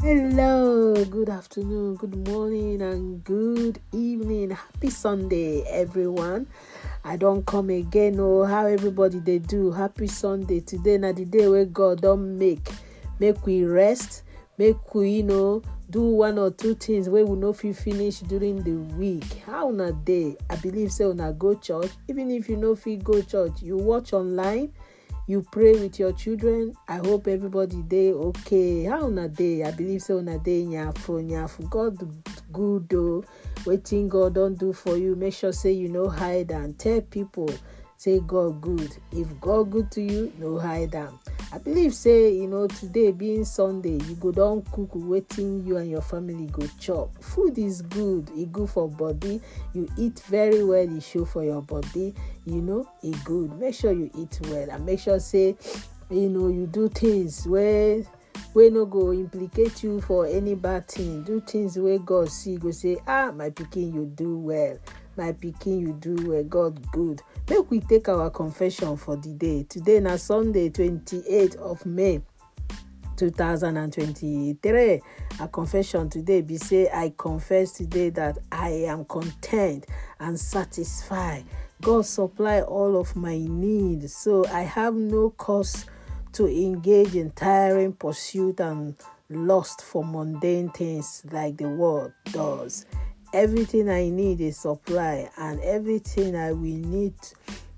Hello, good afternoon, good morning, and good evening. Happy Sunday, everyone. I don't come again. Oh, how everybody they do. Happy Sunday. Today, now the day where God don't make. Make we rest. Make we, you know, do one or two things where we know if you finish during the week. How on a day? I believe say on a go church. Even if you know if you go church, you watch online you pray with your children. I hope everybody dey okay. How una dey? I believe say una dey nyafu nyafu. God good o wetin god don do for you make sure say you no hide am. Tell people say god good. If god good to you no hide am i believe say you know today being sunday you go don cook wetin you and your family go chop. Food is good e good for body. You eat very well e show for your body. You know e good. Make sure you eat well and make sure say you know you do things wey wey no go implicate you for any bad thing. Do things wey god see go say ah my pikin you do well my pikin you do well. God good. Make we take our confession for the day. Today na sunday 28th of may two thousand and twenty-three. Our confession today be say i confess today that i am content and satisfied. God supply all of my needs so i have no cause to engage in tiring pursuit and lust for mundane things like the world does everything I need is supply, and everything I will need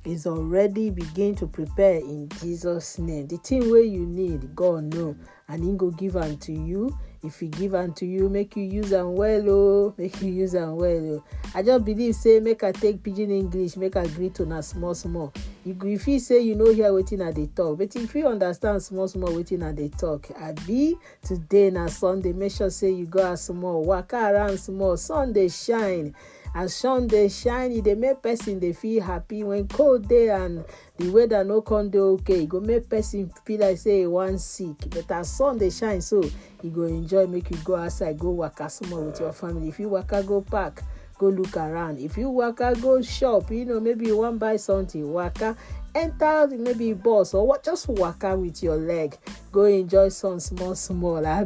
is already begin to prepare in Jesus' name. The thing where you need, God know, and He go give unto you. If He give unto you, make you use am well, oh, make you use am well, oh. I just believe say make I take pidgin English, make I greet una small small. You go you say you know hear wetin I dey talk, but you understand small small wetin I dey talk, abi today na Sunday, make sure say you go out small, waka around small, sun dey shine. As sun dey shine e dey make person dey feel happy. When cold dey and the weather no come dey okay. E go make person feel like say e wan sick. But as sun dey shine so you go enjoy. Make you go outside go waka small with your family. If you waka go park go look around. If you waka go shop you know maybe you wan buy something waka enter maybe bus or what just waka with your leg. Go enjoy sun small small ah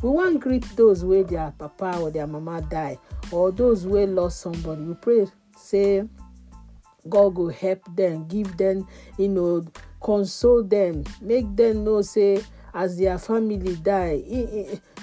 we wan greet those wey their papa or their mama die or those wey lost somebody. We pray say god go help them give them you know console them make them know say as their family die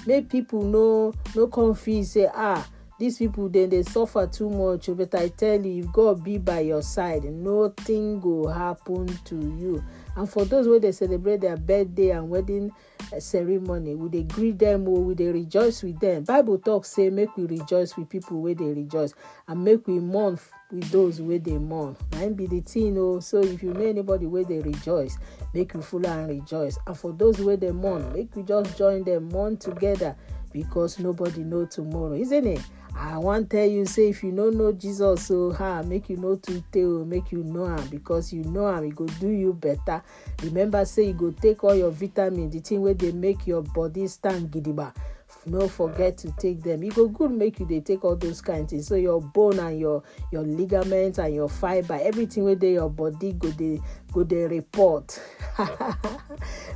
make people no no feel say ah these people then they suffer too much oh, but i tell you if god be by your side nothing go happen to you. And for those wey dey celebrate their birthday and wedding eh, ceremony we dey greet them o we dey rejoice with them. Bible talk say make we rejoice with people wey dey rejoice and make we mourn with those wey dey mourn. Im be the thing o so if you know anybody wey dey rejoice make you follow am rejoice. And for those wey dey mourn make you just join them mourn together because nobody know tomorrow isn't it i wan tell you say if you no know jesus so ha make you no too tey o make you know am because you know am e go do you better. Remember say you go take all your vitamin the thing wey dey make your body stand gidigba. No forget to take them. E go good make you dey take all those kind things. So your bone and your your ligament and your fibre everything wey dey your body go dey go dey report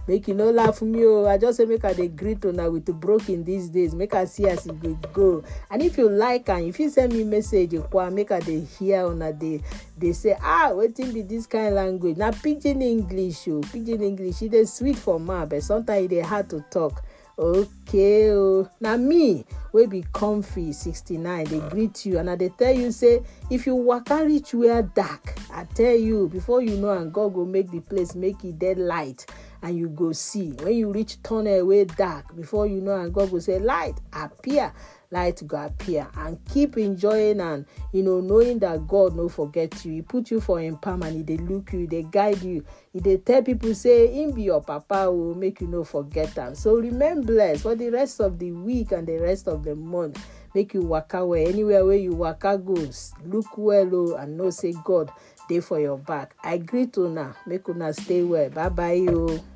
make you no laugh me o i just say make i dey greet una with broken these days. Make i see as e go go. And if you like am you fit send me message kwa make i dey hear una dey dey say ah wetin be this kind language? Na pidgin english o pidgin english. E dey sweet for mouth but sometimes e dey hard to talk. Okay o oh. na me wey be comfy sixty-nine dey greet you and i dey tell you say if you waka reach where dark i tell you before you know am god go make the place make e dey light and you go see. When you reach tunnel wey dark before you know and god will say light appear light go appear. And keep enjoying and you know knowing that god no forget you. He put you for empowerment, he dey look you he dey guide you. He dey tell people say him be your papa will make you no forget them. so remain blessed for the rest of the week and the rest of the month. Make you waka well. Anywhere where you waka goes, look well o and know say god day for your back. I greet una. Make una stay well. Bye bye o. Oh.